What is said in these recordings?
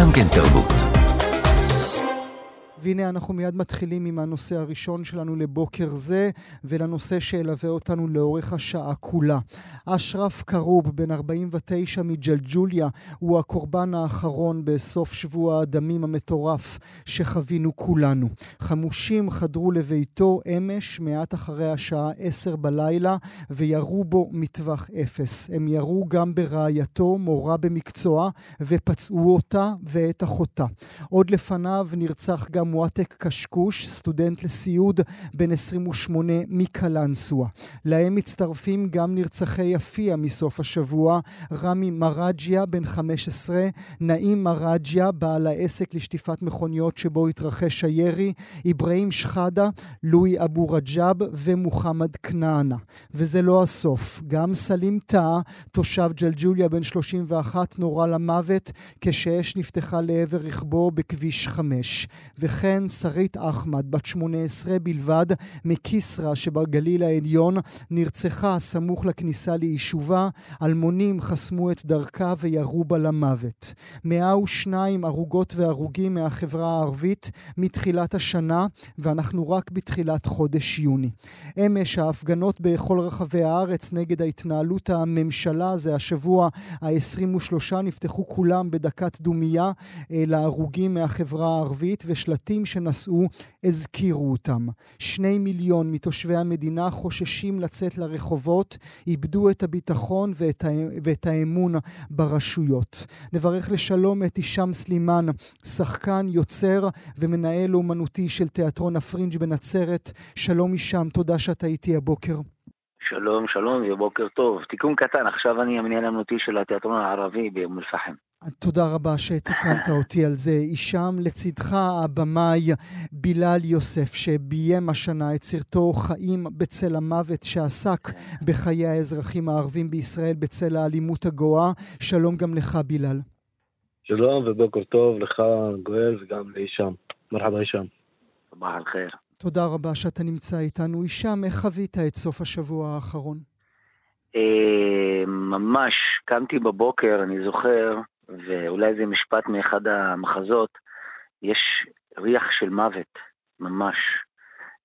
גם כן תרבות. והנה אנחנו מיד מתחילים עם הנושא הראשון שלנו לבוקר זה, ולנושא שילווה אותנו לאורך השעה כולה. אשרף כרוב, בן 49 מג'לג'וליה, הוא הקורבן האחרון בסוף שבוע הדמים המטורף שחווינו כולנו. חמושים חדרו לביתו אמש, מעט אחרי השעה 10 בלילה, וירו בו מטווח אפס. הם ירו גם ברעייתו, מורה במקצוע, ופצעו אותה ואת אחותה. עוד לפניו נרצח גם מועתק קשקוש, סטודנט לסיעוד בן 28 מקלנסווה. להם מצטרפים גם נרצחי יפיע מסוף השבוע, רמי מראג'יה בן 15, נעים מראג'יה, בעל העסק לשטיפת מכוניות שבו התרחש הירי, אברהים שחאדה, לואי אבו רג'אב ומוחמד כנענה. וזה לא הסוף, גם סלים טאה, תושב ג'לג'וליה בן 31, נורה למוות כשאש נפתחה לעבר רכבו בכביש 5. וכן שרית אחמד, בת 18 בלבד, מכיסרא שבגליל העליון, נרצחה סמוך לכניסה ליישובה, אלמונים חסמו את דרכה וירו בה למוות. 102 הרוגות והרוגים מהחברה הערבית מתחילת השנה, ואנחנו רק בתחילת חודש יוני. אמש ההפגנות בכל רחבי הארץ נגד ההתנהלות הממשלה, זה השבוע ה-23, נפתחו כולם בדקת דומייה אה, להרוגים מהחברה הערבית, ושלטים שנסעו הזכירו אותם. שני מיליון מתושבי המדינה חוששים לצאת לרחובות, איבדו את הביטחון ואת, ה... ואת האמון ברשויות. נברך לשלום את הישאם סלימאן, שחקן, יוצר ומנהל אומנותי של תיאטרון הפרינג' בנצרת. שלום הישאם, תודה שאתה איתי הבוקר. שלום, שלום ובוקר טוב. תיקון קטן, עכשיו אני המנהל האמנותי של התיאטרון הערבי באום אל-פחם. תודה רבה שתיקנת אותי על זה. הישאם, לצידך הבמאי בילאל יוסף, שביים השנה את סרטו חיים בצל המוות, שעסק בחיי האזרחים הערבים בישראל בצל האלימות הגואה. שלום גם לך, בילאל. שלום ובוקר טוב לך, גואל, וגם להישאם. מרחבה הישאם. סבח אל-חיר. תודה רבה שאתה נמצא איתנו. הישאם, איך חווית את סוף השבוע האחרון? ממש, קמתי בבוקר, אני זוכר, ואולי זה משפט מאחד המחזות, יש ריח של מוות, ממש.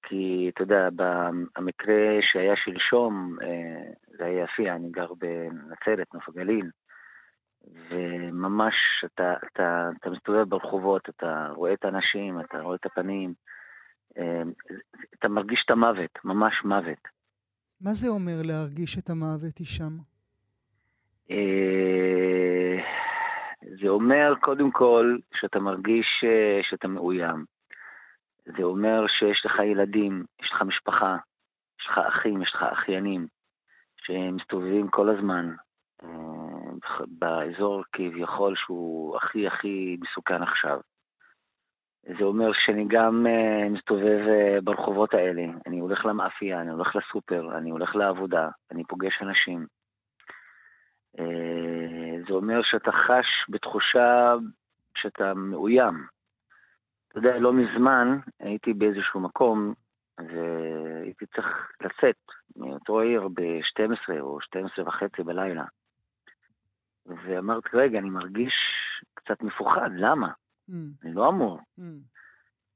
כי, אתה יודע, במקרה שהיה שלשום, זה היה יפיע, אני גר בנצרת, נוף הגליל, וממש, אתה, אתה, אתה מסתובב ברחובות, אתה רואה את האנשים, אתה רואה את הפנים, אתה מרגיש את המוות, ממש מוות. מה זה אומר להרגיש את המוות, הישאם? זה אומר קודם כל שאתה מרגיש שאתה מאוים. זה אומר שיש לך ילדים, יש לך משפחה, יש לך אחים, יש לך אחיינים, שמסתובבים כל הזמן באזור כביכול שהוא הכי הכי מסוכן עכשיו. זה אומר שאני גם מסתובב ברחובות האלה, אני הולך למאפייה, אני הולך לסופר, אני הולך לעבודה, אני פוגש אנשים. זה אומר שאתה חש בתחושה שאתה מאוים. אתה יודע, לא מזמן הייתי באיזשהו מקום והייתי צריך לצאת מאותו עיר ב-12 או 12 וחצי בלילה. ואמרתי, רגע, אני מרגיש קצת מפוחד, למה? Mm. אני לא אמור. Mm.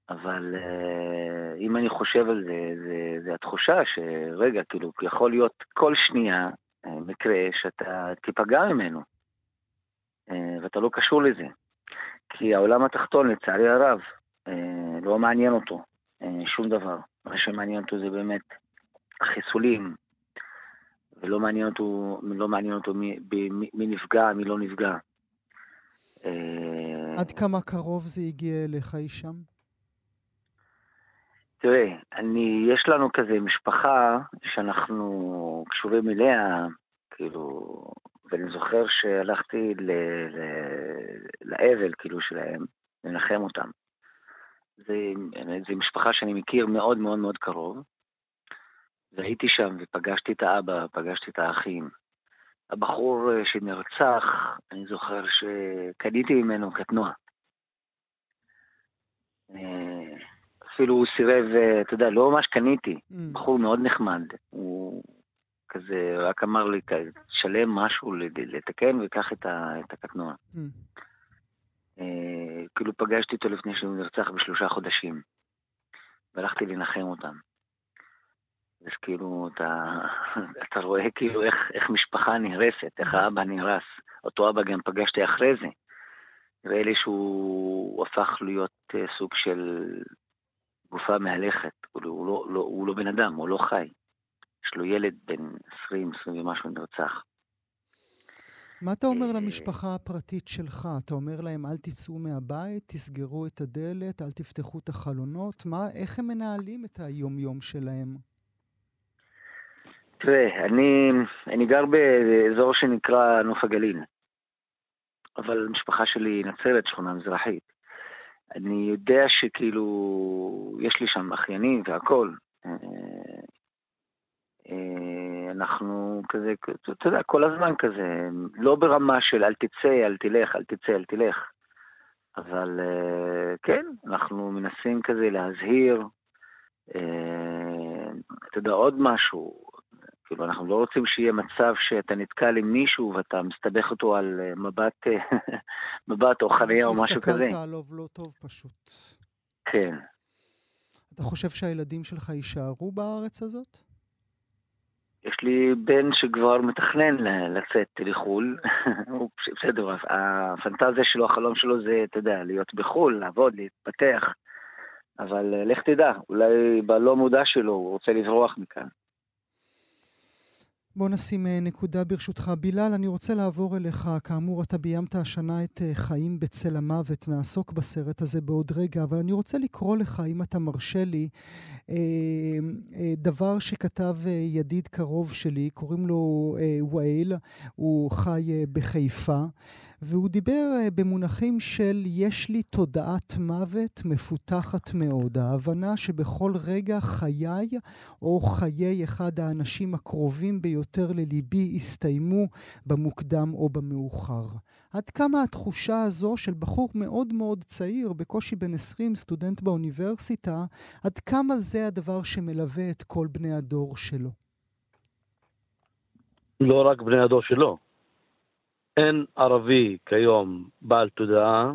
אבל uh, אם אני חושב על זה, זה, זה התחושה שרגע, כאילו, יכול להיות כל שנייה מקרה שאתה תיפגע ממנו, ואתה לא קשור לזה. כי העולם התחתון, לצערי הרב, לא מעניין אותו שום דבר. מה שמעניין אותו זה באמת החיסולים, ולא מעניין אותו, לא מעניין אותו מי, מי, מי נפגע, מי לא נפגע. עד כמה קרוב זה הגיע אליך שם? תראה, אני, יש לנו כזה משפחה שאנחנו קשורים אליה, כאילו, ואני זוכר שהלכתי ל, ל, לאבל, כאילו, שלהם, לנחם אותם. זה משפחה שאני מכיר מאוד מאוד מאוד קרוב, והייתי שם ופגשתי את האבא, פגשתי את האחים. הבחור שנרצח, אני זוכר שקניתי ממנו קטנוע. אפילו הוא סירב, אתה יודע, לא ממש קניתי, mm. בחור מאוד נחמד. הוא כזה, רק אמר לי, שלם משהו לתקן וקח את, ה, את הקטנוע. Mm. אה, כאילו פגשתי אותו לפני שהוא נרצח בשלושה חודשים, והלכתי לנחם אותם. אז כאילו, אתה, אתה רואה כאילו איך, איך משפחה נהרסת, איך האבא נהרס. אותו אבא גם פגשתי אחרי זה. נראה לי שהוא הפך להיות אה, סוג של גופה מהלכת. הוא, הוא, לא, לא, הוא לא בן אדם, הוא לא חי. יש לו ילד בן 20, 20 ומשהו נרצח. מה אתה אומר למשפחה הפרטית שלך? אתה אומר להם, אל תצאו מהבית, תסגרו את הדלת, אל תפתחו את החלונות? מה, איך הם מנהלים את היום-יום שלהם? תראה, אני, אני גר באזור שנקרא נוף הגליל, אבל המשפחה שלי נצרת, שכונה מזרחית. אני יודע שכאילו, יש לי שם אחיינים והכול. אה, אה, אנחנו כזה, אתה יודע, כל הזמן כזה, לא ברמה של אל תצא, אל תלך, אל תצא, אל תלך. אבל אה, כן, אנחנו מנסים כזה להזהיר. אתה יודע, עוד משהו, כאילו, אנחנו לא רוצים שיהיה מצב שאתה נתקל עם מישהו ואתה מסתבך אותו על אה, מבט, אה, מבט או חניה או משהו כזה. שהסתכלת עליו לא טוב פשוט. כן. אתה חושב שהילדים שלך יישארו בארץ הזאת? יש לי בן שכבר מתכנן לצאת לחו"ל, בסדר, הפנטזיה שלו, החלום שלו זה, אתה יודע, להיות בחו"ל, לעבוד, להתפתח, אבל אה, לך תדע, אולי בלא מודע שלו הוא רוצה לברוח מכאן. בוא נשים אה, נקודה ברשותך. בילאל, אני רוצה לעבור אליך. כאמור, אתה ביימת השנה את אה, חיים בצל המוות. נעסוק בסרט הזה בעוד רגע, אבל אני רוצה לקרוא לך, אם אתה מרשה לי, אה, דבר שכתב ידיד קרוב שלי, קוראים לו וייל, הוא חי בחיפה. והוא דיבר אה, במונחים של יש לי תודעת מוות מפותחת מאוד. ההבנה שבכל רגע חיי או חיי אחד האנשים הקרובים ביותר לליבי הסתיימו במוקדם או במאוחר. עד כמה התחושה הזו של בחור מאוד מאוד צעיר, בקושי בן 20, סטודנט באוניברסיטה, עד כמה זה הדבר שמלווה את כל בני הדור שלו? לא רק בני הדור שלו, אין ערבי כיום בעל תודעה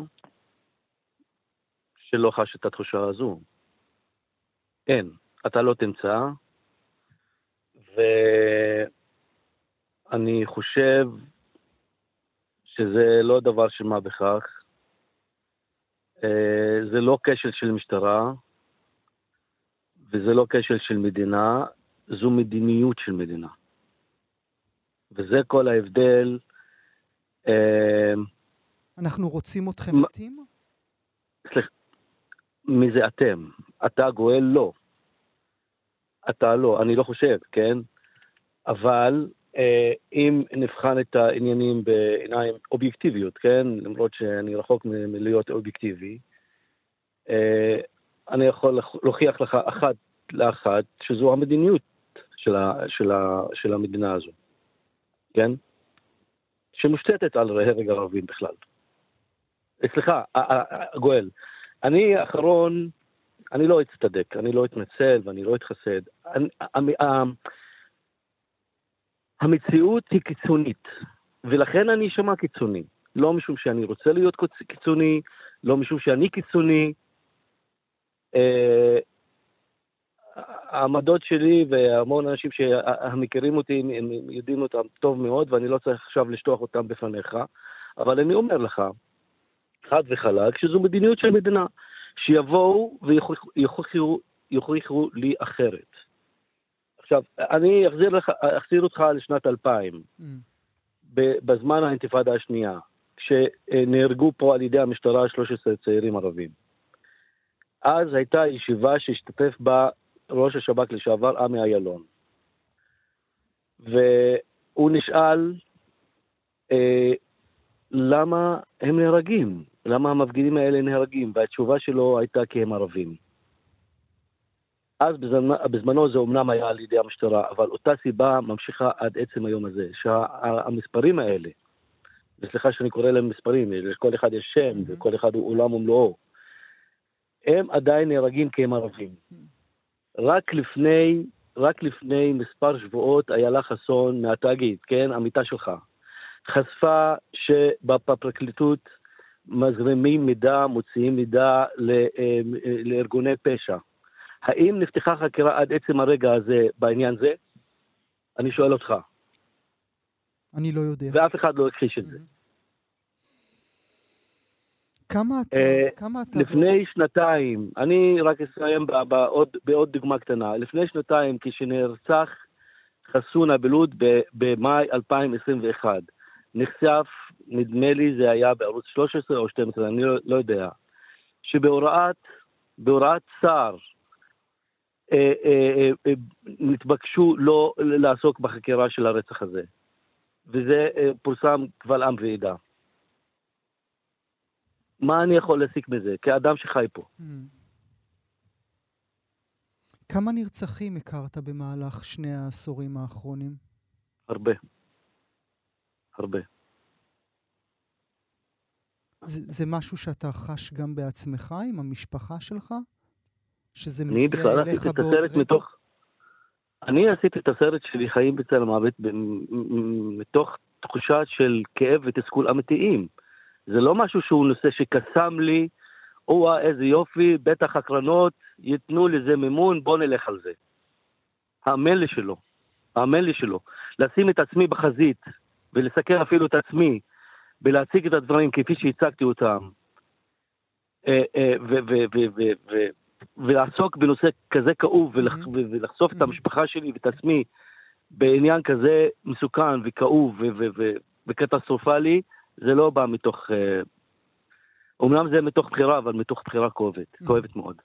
שלא חש את התחושה הזו. אין. אתה לא תמצא, ואני חושב שזה לא דבר של מה בכך. אה, זה לא כשל של משטרה, וזה לא כשל של מדינה, זו מדיניות של מדינה. וזה כל ההבדל אנחנו רוצים אתכם מתים? סליחה, מי זה אתם? אתה גואל? לא. אתה לא, אני לא חושב, כן? אבל אה, אם נבחן את העניינים בעיניים אובייקטיביות, כן? למרות שאני רחוק מלהיות אובייקטיבי, אה, אני יכול להוכיח לך אחת לאחת שזו המדיניות של, ה, של, ה, של המדינה הזו, כן? שמושתתת על הרג ערבים בכלל. סליחה, גואל, אני האחרון, אני לא אצטדק, אני לא אתנצל ואני לא אתחסד. המציאות היא קיצונית, ולכן אני אשמע קיצוני. לא משום שאני רוצה להיות קיצוני, לא משום שאני קיצוני. העמדות שלי והמון אנשים שמכירים אותי, הם יודעים אותם טוב מאוד, ואני לא צריך עכשיו לשטוח אותם בפניך, אבל אני אומר לך, חד וחלק, שזו מדיניות של מדינה, שיבואו ויוכיחו לי אחרת. עכשיו, אני אחזיר, לך, אחזיר אותך לשנת 2000, mm. בזמן האינתיפאדה השנייה, כשנהרגו פה על ידי המשטרה 13 צעירים ערבים. אז הייתה ישיבה שהשתתף בה ראש השב"כ לשעבר, עמי אילון. והוא נשאל אה, למה הם נהרגים, למה המפגינים האלה נהרגים, והתשובה שלו הייתה כי הם ערבים. אז בזמנו, בזמנו זה אומנם היה על ידי המשטרה, אבל אותה סיבה ממשיכה עד עצם היום הזה, שהמספרים האלה, וסליחה שאני קורא להם מספרים, לכל אחד יש שם, mm-hmm. וכל אחד הוא עולם ומלואו, הם עדיין נהרגים כי הם ערבים. Mm-hmm. רק לפני, רק לפני מספר שבועות איילה חסון מהתאגיד, כן, עמיתה שלך, חשפה שבפרקליטות מזרימים מידע, מוציאים מידע אה, לארגוני פשע. האם נפתחה חקירה עד עצם הרגע הזה בעניין זה? אני שואל אותך. אני לא יודע. ואף אחד לא הכחיש את זה. כמה אתה... אה, כמה אתה... לפני שנתיים, אני רק אסיים בעוד, בעוד דוגמה קטנה. לפני שנתיים, כשנרצח חסונה בלוד במאי 2021, נחשף, נדמה לי זה היה בערוץ 13 או 12, אני לא, לא יודע, שבהוראת בהוראת שר אה, אה, אה, נתבקשו לא לעסוק בחקירה של הרצח הזה. וזה פורסם קבל עם ועדה. מה אני יכול להסיק מזה, כאדם שחי פה? Mm. כמה נרצחים הכרת במהלך שני העשורים האחרונים? הרבה. הרבה. זה, זה משהו שאתה חש גם בעצמך, עם המשפחה שלך? שזה מגיע אליך בעוד רגע? מתוך... אני עשיתי את הסרט שלי, חיים בצל המוות, מתוך תחושה של כאב ותסכול אמיתיים. זה לא משהו שהוא נושא שקסם לי, או איזה יופי, בטח הקרנות ייתנו לזה מימון, בוא נלך על זה. האמן לי שלא. האמן לי שלא. לשים את עצמי בחזית ולסכן אפילו את עצמי ולהציג את הדברים כפי שהצגתי אותם אה, אה, ולעסוק בנושא כזה כאוב. ולחשוף את. המשפחה שלי ואת עצמי בעניין כזה מסוכן וכאוב וקטסטרופלי, זה לא בא מתוך... אומנם זה מתוך בחירה, אבל מתוך בחירה כואבת, mm-hmm. כואבת מאוד.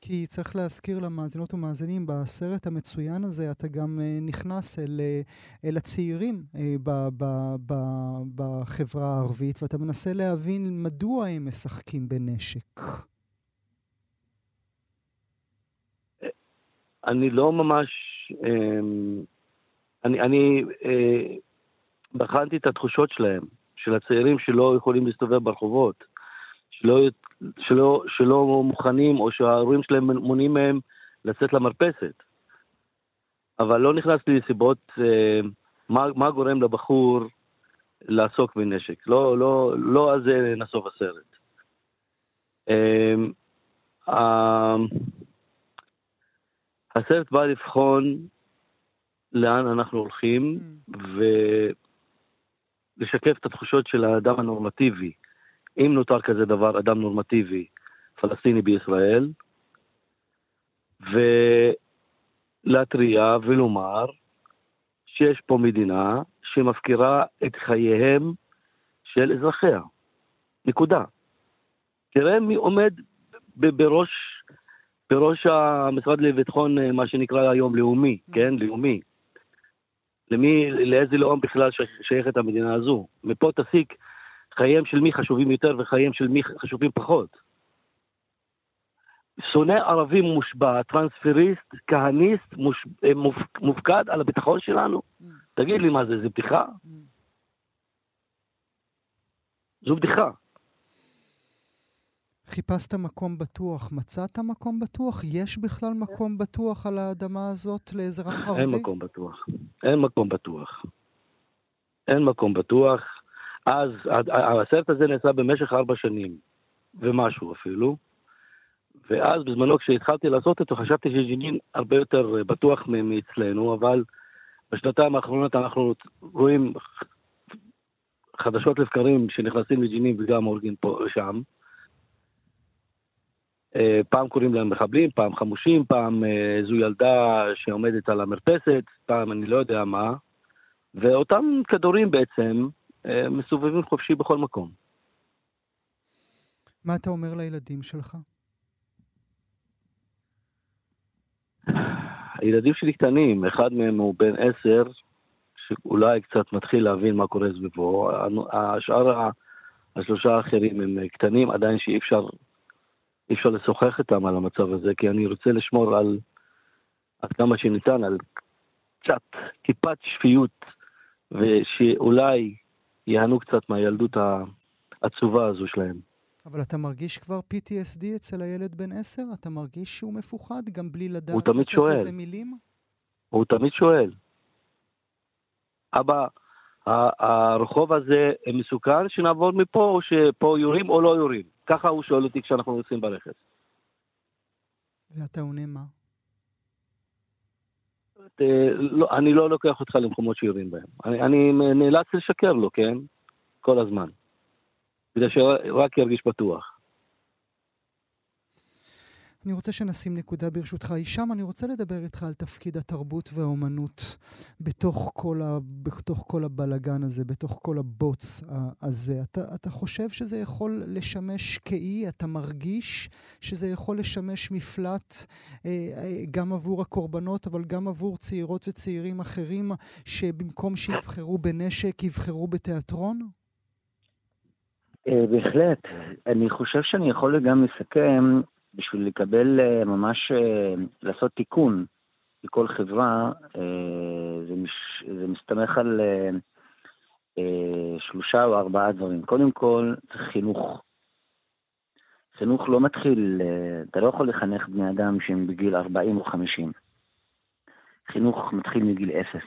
כי צריך להזכיר למאזינות ומאזינים, בסרט המצוין הזה אתה גם uh, נכנס אל, uh, אל הצעירים ב, ב, ב, בחברה הערבית, ואתה מנסה להבין מדוע הם משחקים בנשק. אני לא ממש... אני, אני בחנתי את התחושות שלהם, של הצעירים שלא יכולים להסתובב ברחובות, שלא שלא, שלא מוכנים או שההורים שלהם מונעים מהם לצאת למרפסת. אבל לא נכנסתי לסיבות אה, מה, מה גורם לבחור לעסוק בנשק. לא, לא, לא על זה נסוב הסרט. אה, אה, הסרט בא לבחון לאן אנחנו הולכים mm. ולשקף את התחושות של האדם הנורמטיבי. אם נותר כזה דבר, אדם נורמטיבי פלסטיני בישראל, ולהתריע ולומר שיש פה מדינה שמפקירה את חייהם של אזרחיה. נקודה. תראה מי עומד בראש, בראש המשרד לביטחון, מה שנקרא היום לאומי, כן? לאומי. למי, לאיזה לאום בכלל שייכת המדינה הזו. מפה תסיק חייהם של מי חשובים יותר וחייהם של מי חשובים פחות. שונא ערבי מושבע, טרנספריסט, כהניסט, מוש... אה, מופ... מופקד על הביטחון שלנו? Mm. תגיד לי מה זה, זה בדיחה? Mm. זו בדיחה. חיפשת מקום בטוח, מצאת מקום בטוח? יש בכלל מקום בטוח על האדמה הזאת לאזרח ערבי? אין מקום בטוח. אין מקום בטוח. אין מקום בטוח. אז הסרט הזה נעשה במשך ארבע שנים, ומשהו אפילו. ואז בזמנו כשהתחלתי לעשות אותו חשבתי שג'נין הרבה יותר בטוח מאצלנו, אבל בשנתיים האחרונות אנחנו רואים חדשות לבקרים שנכנסים לג'נין וגם הורגים פה ושם. אה, פעם קוראים להם מחבלים, פעם חמושים, פעם אה, זו ילדה שעומדת על המרפסת, פעם אני לא יודע מה. ואותם כדורים בעצם אה, מסובבים חופשי בכל מקום. מה אתה אומר לילדים שלך? הילדים שלי קטנים, אחד מהם הוא בן עשר, שאולי קצת מתחיל להבין מה קורה סביבו. השאר, השלושה האחרים הם קטנים, עדיין שאי אפשר, אי אפשר לשוחח איתם על המצב הזה, כי אני רוצה לשמור על, עד כמה שניתן, על קצת, טיפת שפיות, ושאולי ייהנו קצת מהילדות העצובה הזו שלהם. אבל אתה מרגיש כבר PTSD אצל הילד בן עשר? אתה מרגיש שהוא מפוחד גם בלי לדעת תמיד שואל. איזה מילים? הוא תמיד שואל. אבא, הרחוב הזה מסוכן, שנעבור מפה, או שפה יורים או לא יורים. ככה הוא שואל אותי כשאנחנו נוסעים ברכב. ואתה עונה מה? לא, אני לא לוקח אותך למקומות שיורים בהם. אני, אני נאלץ לשקר לו, כן? כל הזמן. כדי שרק ירגיש בטוח. אני רוצה שנשים נקודה ברשותך. הישאם, אני רוצה לדבר איתך על תפקיד התרבות והאומנות בתוך כל, ה... בתוך כל הבלגן הזה, בתוך כל הבוץ הזה. אתה, אתה חושב שזה יכול לשמש כאי? אתה מרגיש שזה יכול לשמש מפלט אה, אה, גם עבור הקורבנות, אבל גם עבור צעירות וצעירים אחרים, שבמקום שיבחרו בנשק, יבחרו בתיאטרון? אה, בהחלט. אני חושב שאני יכול גם לסכם בשביל לקבל אה, ממש, אה, לעשות תיקון לכל חברה, אה, זה, מש, זה מסתמך על שלושה או ארבעה דברים. קודם כל, צריך חינוך. חינוך לא מתחיל, אתה לא יכול לחנך בני אדם שהם בגיל 40 או 50. חינוך מתחיל מגיל אפס.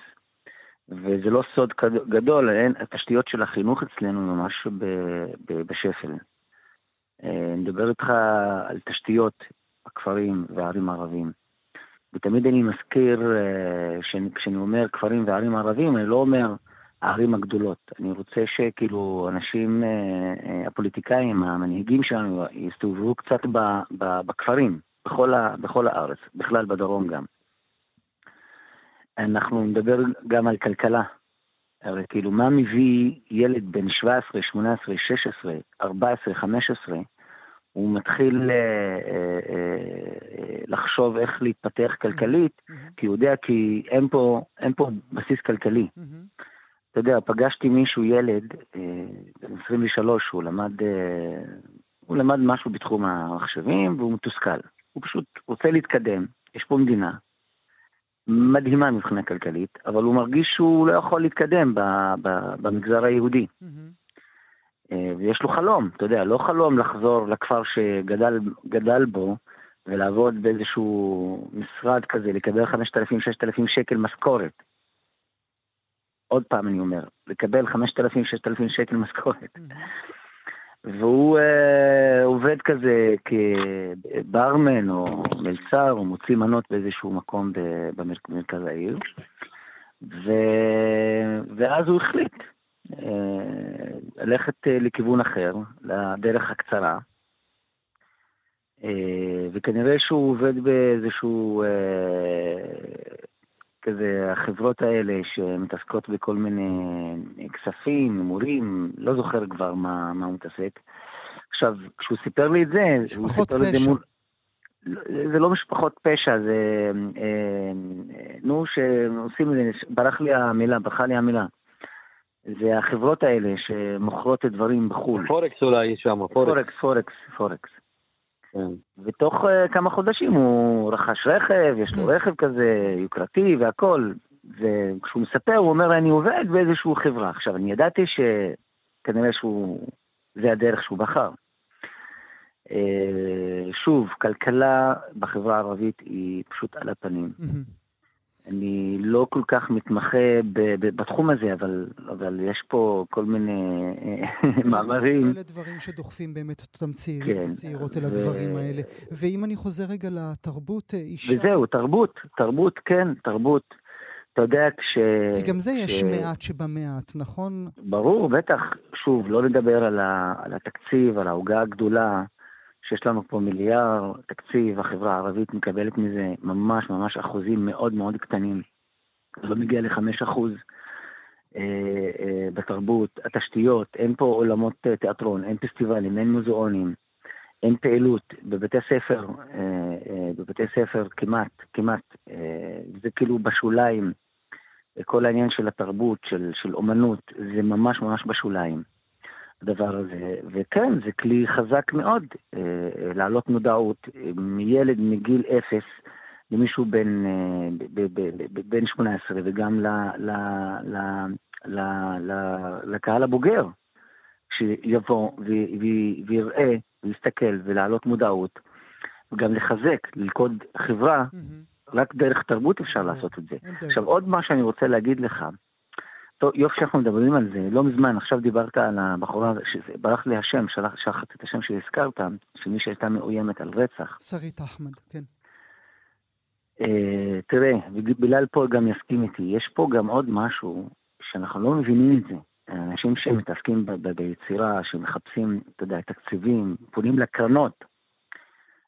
וזה לא סוד גדול, התשתיות של החינוך אצלנו ממש בשפל. מדבר איתך על תשתיות בכפרים וערים ערבים. ותמיד אני מזכיר, אה, כשאני אומר כפרים וערים ערבים, אני לא אומר הערים הגדולות. אני רוצה שכאילו אנשים, אה, הפוליטיקאים, המנהיגים שלנו, יסתובבו קצת בכפרים, בכל, ה, בכל הארץ, בכלל בדרום גם. אנחנו נדבר גם על כלכלה. הרי כאילו, מה מביא ילד בן 17, 18, 16, 14, 15, הוא מתחיל אה, אה, אה, לחשוב איך להתפתח כלכלית, mm-hmm. כי הוא יודע כי אין פה, אין פה בסיס כלכלי. Mm-hmm. אתה יודע, פגשתי מישהו, ילד, אה, בן 23, הוא למד, אה, הוא למד משהו בתחום המחשבים והוא מתוסכל. הוא פשוט רוצה להתקדם. יש פה מדינה מדהימה מבחינה כלכלית, אבל הוא מרגיש שהוא לא יכול להתקדם במגזר היהודי. Mm-hmm. ויש לו חלום, אתה יודע, לא חלום לחזור לכפר שגדל בו ולעבוד באיזשהו משרד כזה, לקבל 5,000-6,000 שקל משכורת. עוד פעם אני אומר, לקבל 5,000-6,000 שקל משכורת. Mm-hmm. והוא uh, עובד כזה כברמן או מלצר, או מוציא מנות באיזשהו מקום במרכז העיר. ו... ואז הוא החליט uh, ללכת uh, לכיוון אחר, לדרך הקצרה. Uh, וכנראה שהוא עובד באיזשהו uh, כזה, החברות האלה שמתעסקות בכל מיני כספים, הימורים, לא זוכר כבר מה, מה הוא מתעסק. עכשיו, כשהוא סיפר לי את זה, הוא סיפר לי את זה מול... זה לא משפחות פשע, זה... אה, נו, שעושים את זה, ברח לי המילה, ברחה לי המילה. זה החברות האלה שמוכרות את דברים בחו"ל. פורקס אולי יש שם, פורקס. פורקס, פורקס, פורקס. כן. ותוך uh, כמה חודשים הוא רכש רכב, יש לו mm. רכב כזה יוקרתי והכל, וכשהוא מספר הוא אומר אני עובד באיזושהי חברה. עכשיו אני ידעתי שכנראה שהוא, זה הדרך שהוא בחר. Uh, שוב, כלכלה בחברה הערבית היא פשוט על הפנים. Mm-hmm. אני לא כל כך מתמחה בתחום הזה, אבל, אבל יש פה כל מיני אה, מאמרים. אלה דברים שדוחפים באמת את אותם צעירים כן, וצעירות אל הדברים האלה. ואם אני חוזר רגע לתרבות, אה, אישה... וזהו, תרבות, תרבות, כן, תרבות. אתה יודע, כש... כי גם זה ש... יש מעט שבמעט, נכון? ברור, בטח. שוב, לא נדבר על, ה... על התקציב, על העוגה הגדולה. שיש לנו פה מיליארד תקציב, החברה הערבית מקבלת מזה ממש ממש אחוזים מאוד מאוד קטנים. זה לא מגיע לחמש אחוז אה, אה, בתרבות, התשתיות, אין פה עולמות אה, תיאטרון, אין פסטיבלים, אין מוזיאונים, אין פעילות. בבתי ספר, בבתי ספר כמעט, כמעט, זה כאילו בשוליים. כל העניין של התרבות, של, של אומנות, זה ממש ממש בשוליים. הדבר הזה, וכן, זה כלי חזק מאוד אה, אה להעלות מודעות מילד מגיל אפס למישהו בן, אה, בן 18 וגם ל, ל, ל, ל, ל, לקהל הבוגר, שיבוא ויראה ויסתכל ולהעלות מודעות, וגם לחזק, ללכוד חברה, mm-hmm. רק דרך תרבות אפשר mm-hmm. לעשות את זה. עכשיו, עוד מה שאני רוצה להגיד לך, טוב, יופי שאנחנו מדברים על זה. לא מזמן, עכשיו דיברת על הבחורה, שברח לי השם, שכחתי את השם שהזכרת, שמי שהייתה מאוימת על רצח. שרית אחמד, כן. Uh, תראה, בלעל פה גם יסכים איתי, יש פה גם עוד משהו שאנחנו לא מבינים את זה. אנשים שמתעסקים ביצירה, שמחפשים, אתה יודע, תקציבים, פונים לקרנות.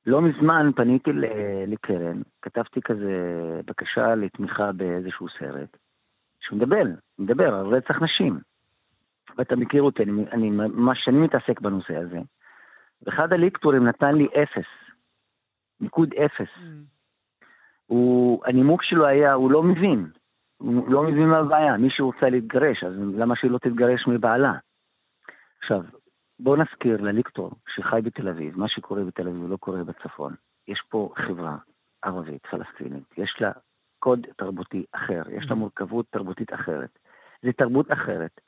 לא מזמן פניתי לקרן, כתבתי כזה בקשה לתמיכה באיזשהו סרט, שמדבר, מדבר על רצח נשים. ואתה מכיר אותי, אני, אני ממש שנים מתעסק בנושא הזה. ואחד הליקטורים נתן לי אפס, ניקוד אפס. Mm. הוא, הנימוק שלו היה, הוא לא מבין. הוא לא מבין מה הבעיה, מי שרוצה להתגרש, אז למה שהיא לא תתגרש מבעלה? עכשיו, בואו נזכיר לליקטור שחי בתל אביב, מה שקורה בתל אביב לא קורה בצפון. יש פה חברה ערבית, פלסטינית, יש לה קוד תרבותי אחר, יש לה מורכבות תרבותית אחרת. זה תרבות אחרת.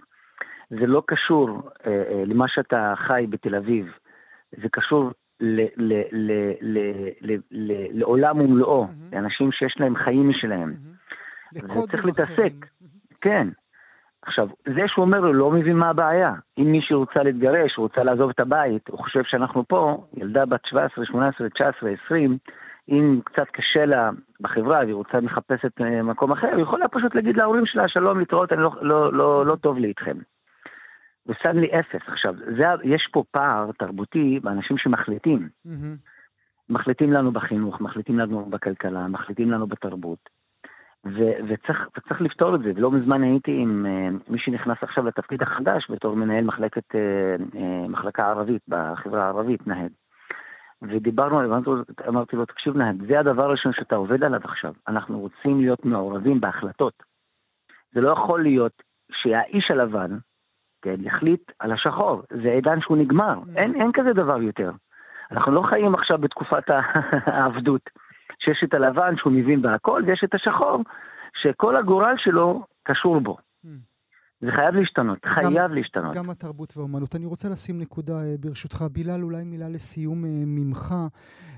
זה לא קשור אה, אה, למה שאתה חי בתל אביב, זה קשור ל, ל, ל, ל, ל, ל, לעולם ומלואו, mm-hmm. לאנשים שיש להם חיים משלהם. Mm-hmm. וצריך להתעסק. כן. עכשיו, זה שהוא אומר לו, לא מבין מה הבעיה. אם מישהי רוצה להתגרש, רוצה לעזוב את הבית, הוא חושב שאנחנו פה, ילדה בת 17, 18, 19, 20, אם קצת קשה לה בחברה והיא רוצה מחפשת אה, מקום אחר, היא יכולה פשוט להגיד להורים שלה, שלום, להתראות, אני לא, לא, לא, לא טוב לי איתכם. ושם לי אפס. עכשיו, זה, יש פה פער תרבותי באנשים שמחליטים. Mm-hmm. מחליטים לנו בחינוך, מחליטים לנו בכלכלה, מחליטים לנו בתרבות. ו- וצריך, וצריך לפתור את זה, ולא מזמן הייתי עם uh, מי שנכנס עכשיו לתפקיד החדש בתור מנהל מחלקת, uh, uh, מחלקה ערבית בחברה הערבית, נהד. ודיברנו עליו, אמרתי לו, תקשיב נהד, זה הדבר הראשון שאתה עובד עליו עכשיו. אנחנו רוצים להיות מעורבים בהחלטות. זה לא יכול להיות שהאיש הלבן, כן, יחליט על השחור. זה עידן שהוא נגמר. Mm. אין, אין כזה דבר יותר. אנחנו לא חיים עכשיו בתקופת העבדות. שיש את הלבן שהוא מבין בהכל, ויש את השחור שכל הגורל שלו קשור בו. זה חייב להשתנות, חייב גם, להשתנות. גם התרבות והאומנות. אני רוצה לשים נקודה אה, ברשותך. בילאל, אולי מילה לסיום אה, ממך.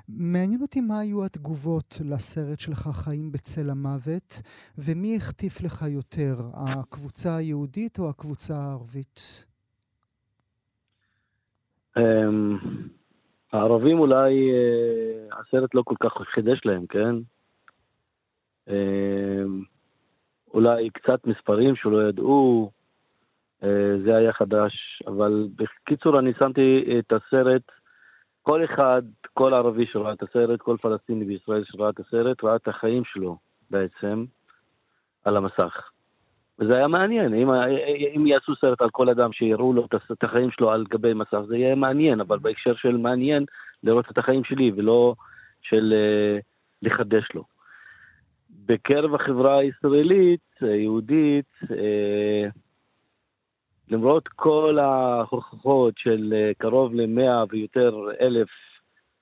מעניין אותי מה היו התגובות לסרט שלך, חיים בצל המוות, ומי החטיף לך יותר, הקבוצה היהודית או הקבוצה הערבית? אמ, הערבים אולי, אה, הסרט לא כל כך חידש להם, כן? אה, אולי קצת מספרים שלא ידעו, אה, זה היה חדש, אבל בקיצור אני שמתי את הסרט, כל אחד, כל ערבי שראה את הסרט, כל פלסטיני בישראל שראה את הסרט, ראה את החיים שלו בעצם על המסך. וזה היה מעניין, אם, אם יעשו סרט על כל אדם שיראו לו את החיים שלו על גבי מסך, זה יהיה מעניין, אבל בהקשר של מעניין לראות את החיים שלי ולא של uh, לחדש לו. בקרב החברה הישראלית, היהודית, uh, למרות כל ההוכחות של uh, קרוב למאה ויותר אלף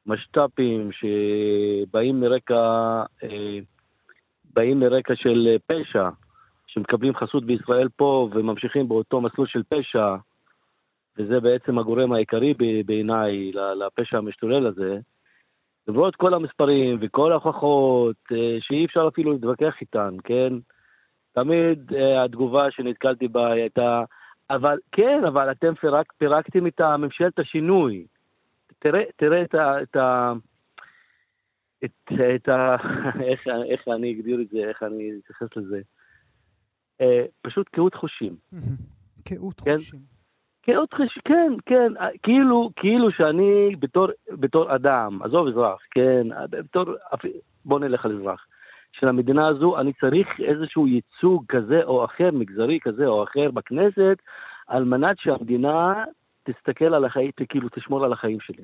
משת"פים שבאים מרקע, uh, באים מרקע של פשע, שמקבלים חסות בישראל פה וממשיכים באותו מסלול של פשע, וזה בעצם הגורם העיקרי בעיניי לפשע המשתולל הזה, למרות כל המספרים וכל ההוכחות אה, שאי אפשר אפילו להתווכח איתן, כן? תמיד אה, התגובה שנתקלתי בה הייתה, אבל כן, אבל אתם פירק, פירקתם את ממשלת השינוי. תראה, תראה את ה... את ה את, את ה... איך, איך אני אגדיר את זה, איך אני אתייחס לזה. אה, פשוט קהות חושים. קהות כן? חושים. קהות חושים, כן, כן, אה, כאילו, כאילו שאני בתור, בתור אדם, עזוב אזרח, כן, בתור, בוא נלך על אזרח. של המדינה הזו, אני צריך איזשהו ייצוג כזה או אחר, מגזרי כזה או אחר בכנסת, על מנת שהמדינה תסתכל על החיים, כאילו תשמור על החיים שלי.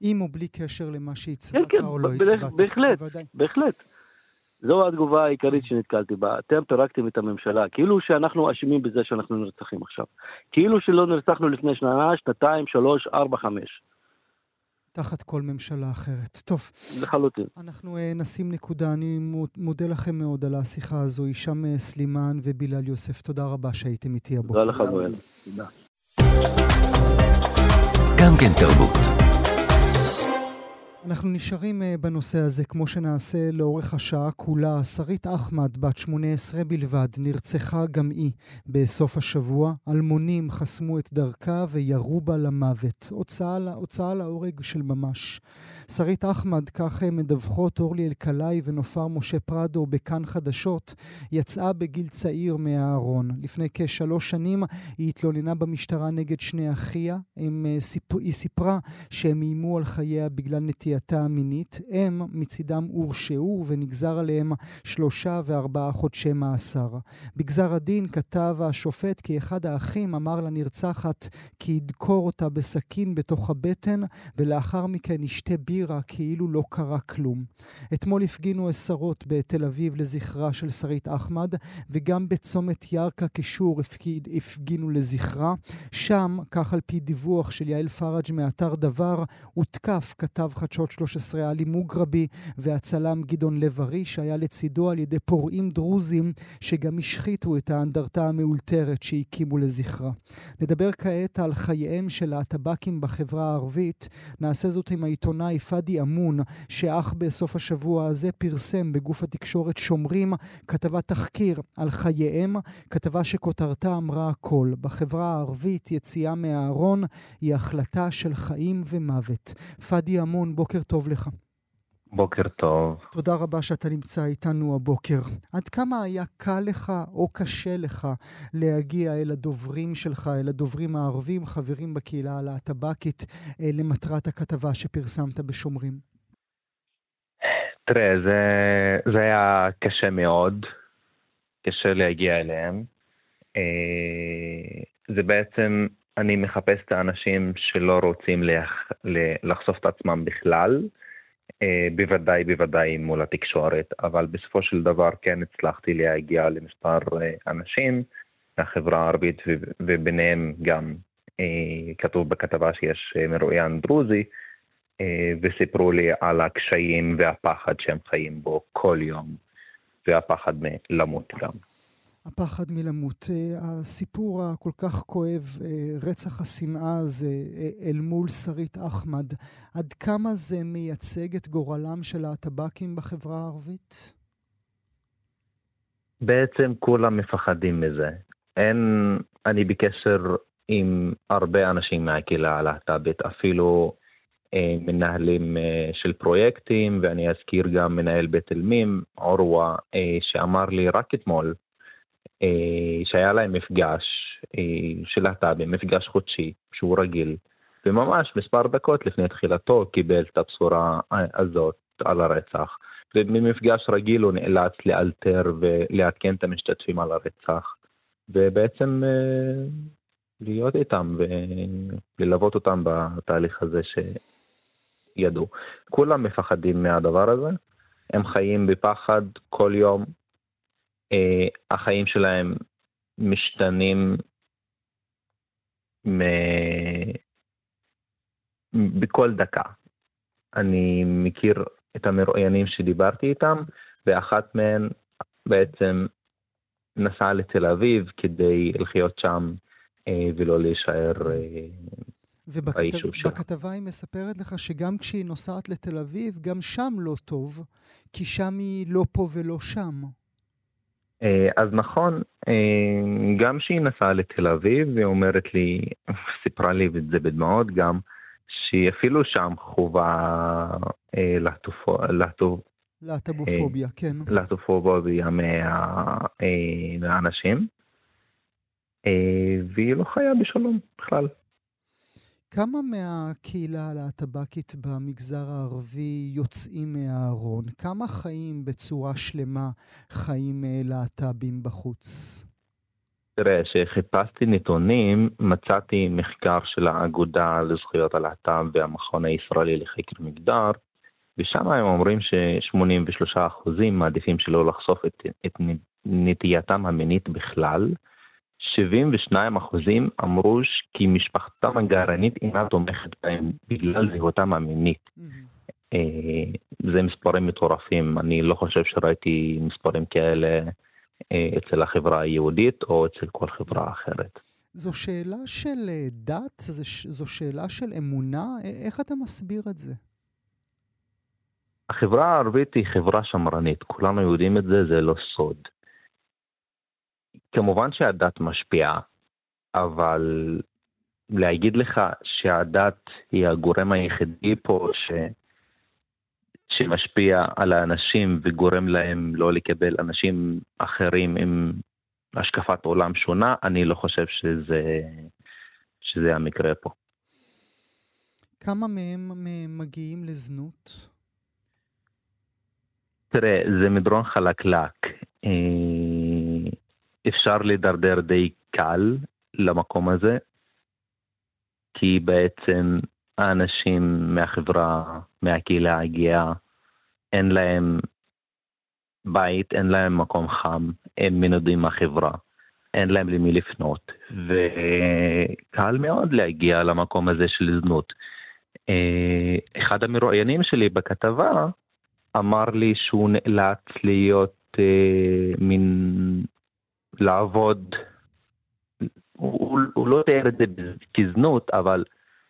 עם או בלי קשר למה שהצבעת כן, כן, או לא הצבעת. בהחלט, בהחלט. זו התגובה העיקרית שנתקלתי בה. אתם פירקתם את הממשלה, כאילו שאנחנו אשמים בזה שאנחנו נרצחים עכשיו. כאילו שלא נרצחנו לפני שנה, שנתיים, שלוש, ארבע, חמש. תחת כל ממשלה אחרת. טוב. לחלוטין. אנחנו uh, נשים נקודה. אני מודה לכם מאוד על השיחה הזו. הישאם uh, סלימאן ובילאל יוסף, תודה רבה שהייתם איתי הבוקר. תודה לך, גואל. תודה. גם כן תרבות. אנחנו נשארים אה, בנושא הזה, כמו שנעשה לאורך השעה כולה. שרית אחמד, בת 18 בלבד, נרצחה גם היא בסוף השבוע. אלמונים חסמו את דרכה וירו בה למוות. הוצאה, הוצאה להורג של ממש. שרית אחמד, כך מדווחות אורלי אלקלעי ונופר משה פרדו בכאן חדשות, יצאה בגיל צעיר מהארון. לפני כשלוש שנים היא התלוננה במשטרה נגד שני אחיה. הם, אה, סיפ... היא סיפרה שהם איימו על חייה בגלל נטייתה המינית. הם מצידם הורשעו ונגזר עליהם שלושה וארבעה חודשי מאסר. בגזר הדין כתב השופט כי אחד האחים אמר לנרצחת כי ידקור אותה בסכין בתוך הבטן ולאחר מכן ישתה בירה כאילו לא קרה כלום. אתמול הפגינו עשרות בתל אביב לזכרה של שרית אחמד וגם בצומת ירכא קישור הפגינו לזכרה. שם, כך על פי דיווח של יעל פראג' מאתר דבר, הותקף כתב חדשות 13 עלי מוגרבי והצלם גדעון לב-ארי שהיה לצידו על ידי פורעים דרוזים שגם השחיתו את האנדרטה המאולתרת שהקימו לזכרה. נדבר כעת על חייהם של הטבקים בחברה הערבית. נעשה זאת עם העיתונאי פאדי אמון, שאך בסוף השבוע הזה פרסם בגוף התקשורת שומרים כתבת תחקיר על חייהם, כתבה שכותרתה אמרה הכל. בחברה הערבית יציאה מהארון היא החלטה של חיים ומוות. פאדי אמון, בוקר טוב לך. בוקר טוב. תודה רבה שאתה נמצא איתנו הבוקר. עד כמה היה קל לך או קשה לך להגיע אל הדוברים שלך, אל הדוברים הערבים, חברים בקהילה הלהטב"קית, אה, למטרת הכתבה שפרסמת בשומרים? תראה, זה, זה היה קשה מאוד, קשה להגיע אליהם. אה, זה בעצם, אני מחפש את האנשים שלא רוצים לח, לחשוף את עצמם בכלל. אה, בוודאי, בוודאי מול התקשורת, אבל בסופו של דבר כן הצלחתי להגיע למספר אה, אנשים מהחברה הערבית, וביניהם גם אה, כתוב בכתבה שיש מרואיין דרוזי, וסיפרו לי על הקשיים והפחד שהם חיים בו כל יום, והפחד מלמות גם. הפחד מלמות. אה, הסיפור הכל כך כואב, אה, רצח השנאה הזה אה, אל מול שרית אחמד, עד כמה זה מייצג את גורלם של הטבקים בחברה הערבית? בעצם כולם מפחדים מזה. אין, אני בקשר עם הרבה אנשים מהקהילה הלהט"בית, אפילו אה, מנהלים אה, של פרויקטים, ואני אזכיר גם מנהל בית אלמים, עורווה, אה, שאמר לי רק אתמול, שהיה להם מפגש אה, של להט"בים, מפגש חודשי, שהוא רגיל, וממש מספר דקות לפני תחילתו קיבל את הבשורה הזאת על הרצח. ובמפגש רגיל הוא נאלץ לאלתר ולעדכן את המשתתפים על הרצח, ובעצם אה, להיות איתם וללוות אותם בתהליך הזה שידעו. כולם מפחדים מהדבר הזה, הם חיים בפחד כל יום, אה, החיים שלהם משתנים מ... בכל דקה. אני מכיר את המרואיינים שדיברתי איתם, ואחת מהן בעצם נסעה לתל אביב כדי לחיות שם אה, ולא להישאר אה, שלה. ובכתבה היא מספרת לך שגם כשהיא נוסעת לתל אביב, גם שם לא טוב, כי שם היא לא פה ולא שם. אה, אז נכון, אה, גם כשהיא נסעה לתל אביב, היא אומרת לי, סיפרה לי את זה בדמעות גם, שהיא אפילו שם חווה אה, להט"בופוביה, כן. להט"בופוביה מהאנשים, והיא לא חיה בשלום בכלל. כמה מהקהילה הלהט"בקית במגזר הערבי יוצאים מהארון? כמה חיים בצורה שלמה חיים אה, להט"בים בחוץ? תראה, כשחיפשתי נתונים, מצאתי מחקר של האגודה לזכויות הלהט"ב והמכון הישראלי לחקר מגדר, ושם הם אומרים ש-83% מעדיפים שלא לחשוף את, את נטייתם המינית בכלל, 72 אחוזים אמרו כי משפחתם הגרעינית אינה תומכת בהם בגלל זהותם המינית. Mm-hmm. זה מספרים מטורפים, אני לא חושב שראיתי מספרים כאלה אה, אצל החברה היהודית או אצל כל חברה אחרת. זו שאלה של אה, דת? זו שאלה של אמונה? איך אתה מסביר את זה? החברה הערבית היא חברה שמרנית, כולנו יודעים את זה, זה לא סוד. כמובן שהדת משפיעה, אבל להגיד לך שהדת היא הגורם היחידי פה ש... שמשפיע על האנשים וגורם להם לא לקבל אנשים אחרים עם השקפת עולם שונה, אני לא חושב שזה, שזה המקרה פה. כמה מהם מגיעים לזנות? תראה, זה מדרון חלקלק. אפשר להידרדר די קל למקום הזה, כי בעצם האנשים מהחברה, מהקהילה הגאה, אין להם בית, אין להם מקום חם, הם מנודים מהחברה, אין להם למי לפנות, וקל מאוד להגיע למקום הזה של זנות. אה, אחד המרואיינים שלי בכתבה אמר לי שהוא נאלץ להיות אה, מין לעבוד, הוא, הוא לא תיאר את זה כזנות, אבל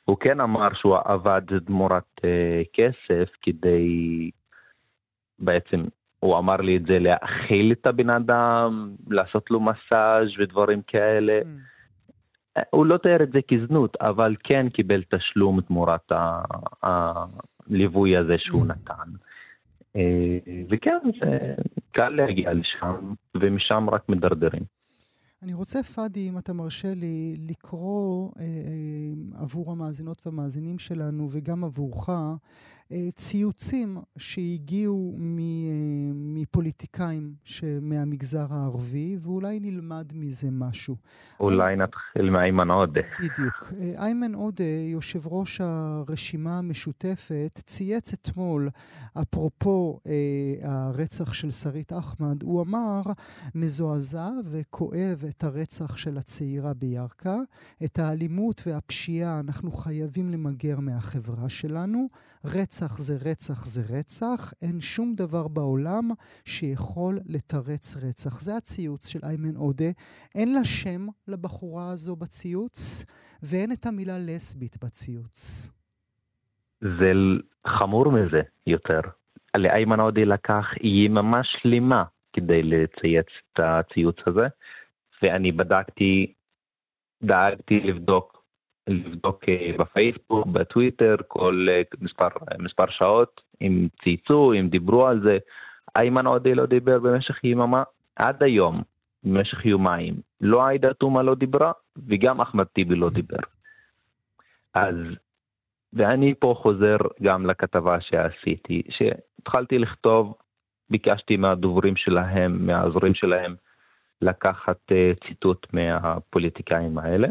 הוא כן אמר שהוא עבד תמורת אה, כסף כדי בעצם, הוא אמר לי את זה להאכיל את הבן אדם, לעשות לו מסאז' ודברים כאלה. Mm. הוא לא תיאר את זה כזנות, אבל כן קיבל תשלום תמורת הליווי הזה שהוא mm. נתן. אה, וכן, זה קל להגיע לשם, ומשם רק מדרדרים. אני רוצה, פאדי, אם אתה מרשה לי, לקרוא אה, אה, עבור המאזינות והמאזינים שלנו, וגם עבורך, ציוצים שהגיעו אה, מפוליטיקאים מהמגזר הערבי, ואולי נלמד מזה משהו. אולי נתחיל מאיימן עודה. בדיוק. אה, איימן עודה, יושב ראש הרשימה המשותפת, צייץ אתמול, אפרופו הרצח של שרית אחמד, הוא אמר, מזועזע וכואב את הרצח של הצעירה בירכא, את האלימות והפשיעה אנחנו חייבים למגר מהחברה שלנו. רצח זה רצח זה רצח, אין שום דבר בעולם שיכול לתרץ רצח. זה הציוץ של איימן עודה. אין לה שם לבחורה הזו בציוץ, ואין את המילה לסבית בציוץ. זה חמור מזה יותר. לאיימן עודה לקח יממה שלמה כדי לצייץ את הציוץ הזה, ואני בדקתי, דאגתי לבדוק לבדוק אה, בפייסבוק, בטוויטר, כל אה, מספר, מספר שעות, אם צייצו, אם דיברו על זה. איימן עודה לא דיבר במשך יממה, עד היום, במשך יומיים. לא עאידה תומא לא דיברה, וגם אחמד טיבי לא דיבר. אז, ואני פה חוזר גם לכתבה שעשיתי, שהתחלתי לכתוב, ביקשתי מהדוברים שלהם, מהעזורים שלהם, לקחת אה, ציטוט מהפוליטיקאים האלה,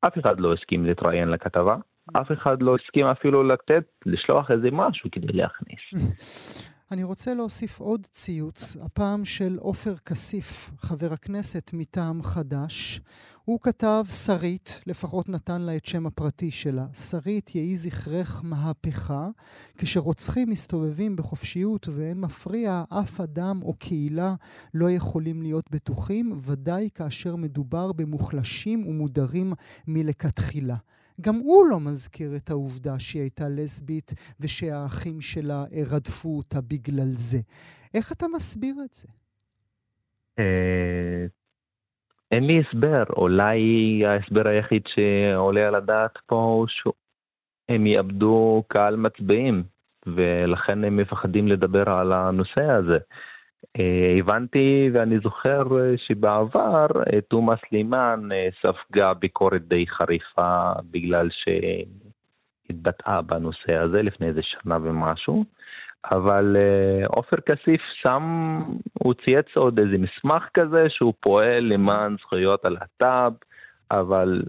אף אחד לא הסכים להתראיין לכתבה, אף אחד לא הסכים אפילו לתת, לשלוח איזה משהו כדי להכניס. אני רוצה להוסיף עוד ציוץ, הפעם של עופר כסיף, חבר הכנסת מטעם חד"ש. הוא כתב שרית, לפחות נתן לה את שם הפרטי שלה, שרית יהי זכרך מהפכה, כשרוצחים מסתובבים בחופשיות ואין מפריע, אף אדם או קהילה לא יכולים להיות בטוחים, ודאי כאשר מדובר במוחלשים ומודרים מלכתחילה. גם הוא לא מזכיר את העובדה שהיא הייתה לסבית ושהאחים שלה רדפו אותה בגלל זה. איך אתה מסביר את זה? אה, אין לי הסבר, אולי ההסבר היחיד שעולה על הדעת פה הוא שהם יאבדו קהל מצביעים, ולכן הם מפחדים לדבר על הנושא הזה. אה, הבנתי ואני זוכר אה, שבעבר אה, תומא סלימאן ספגה ביקורת די חריפה בגלל שהתבטאה בנושא הזה לפני איזה שנה ומשהו, אבל עופר כסיף שם, הוא צייץ עוד איזה מסמך כזה שהוא פועל למען זכויות הלהט"ב, אבל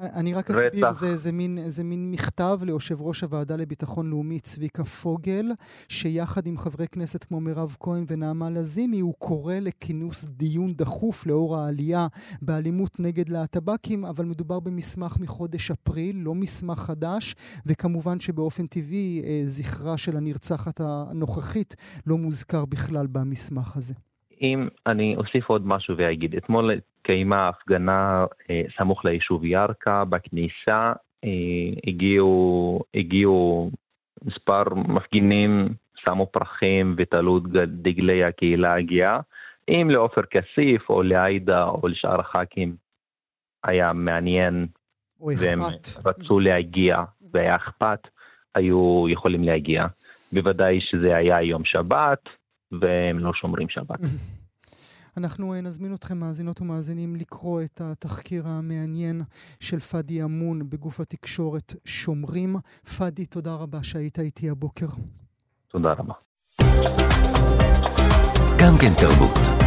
אני רק אסביר, זה, זה, מין, זה מין מכתב ליושב ראש הוועדה לביטחון לאומי צביקה פוגל, שיחד עם חברי כנסת כמו מירב כהן ונעמה לזימי, הוא קורא לכינוס דיון דחוף לאור העלייה באלימות נגד להטב"קים, אבל מדובר במסמך מחודש אפריל, לא מסמך חדש, וכמובן שבאופן טבעי אה, זכרה של הנרצחת הנוכחית לא מוזכר בכלל במסמך הזה. אם אני אוסיף עוד משהו ואגיד, אתמול התקיימה הפגנה אה, סמוך ליישוב ירכא, בכניסה אה, הגיעו, הגיעו מספר מפגינים שמו פרחים ותלו דגלי הקהילה הגאה. אם לעופר כסיף או לעאידה או לשאר הח"כים היה מעניין והם רצו להגיע והיה אכפת, היו יכולים להגיע. בוודאי שזה היה יום שבת והם לא שומרים שבת. אנחנו אה, נזמין אתכם, מאזינות ומאזינים, לקרוא את התחקיר המעניין של פאדי אמון בגוף התקשורת שומרים. פאדי, תודה רבה שהיית איתי הבוקר. תודה רבה. גם כן תרבות.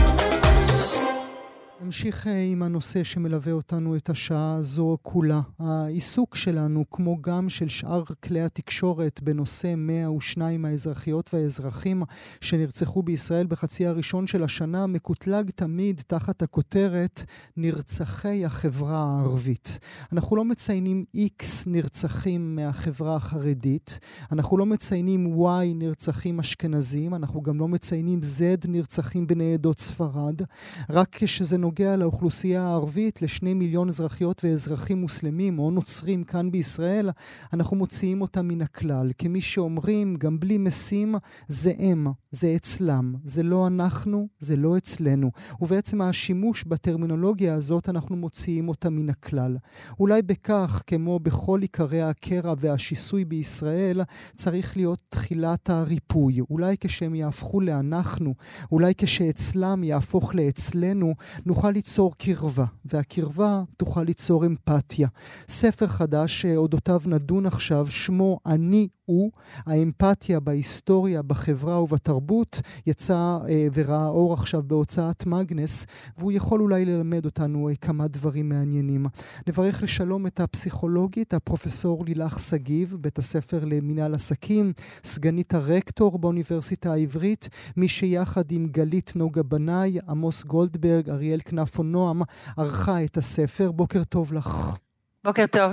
נמשיך אה, עם הנושא שמלווה אותנו את השעה הזו כולה. העיסוק שלנו, כמו גם של שאר כלי התקשורת בנושא 102 האזרחיות והאזרחים שנרצחו בישראל בחצי הראשון של השנה, מקוטלג תמיד תחת הכותרת נרצחי החברה הערבית. אנחנו לא מציינים X נרצחים מהחברה החרדית, אנחנו לא מציינים Y נרצחים אשכנזים, אנחנו גם לא מציינים Z נרצחים בני עדות ספרד, רק כשזה נוגע לאוכלוסייה הערבית, לשני מיליון אזרחיות ואזרחים מוסלמים או נוצרים כאן בישראל, אנחנו מוציאים אותם מן הכלל. כמי שאומרים, גם בלי משים, זה הם, זה אצלם. זה לא אנחנו, זה לא אצלנו. ובעצם השימוש בטרמינולוגיה הזאת, אנחנו מוציאים אותה מן הכלל. אולי בכך, כמו בכל עיקרי הקרע והשיסוי בישראל, צריך להיות תחילת הריפוי. אולי כשהם יהפכו לאנחנו, אולי כשאצלם יהפוך לאצלנו, נוכל ליצור קרבה, והקרבה תוכל ליצור אמפתיה. ספר חדש שאודותיו נדון עכשיו, שמו "אני הוא", האמפתיה בהיסטוריה, בחברה ובתרבות, יצא אה, וראה אור עכשיו בהוצאת מגנס, והוא יכול אולי ללמד אותנו אה, כמה דברים מעניינים. נברך לשלום את הפסיכולוגית, הפרופסור לילך שגיב, בית הספר למינהל עסקים, סגנית הרקטור באוניברסיטה העברית, מי שיחד עם גלית נוגה בנאי, עמוס גולדברג, אריאל כנפו נועם, ערכה את הספר. בוקר טוב לך. בוקר טוב.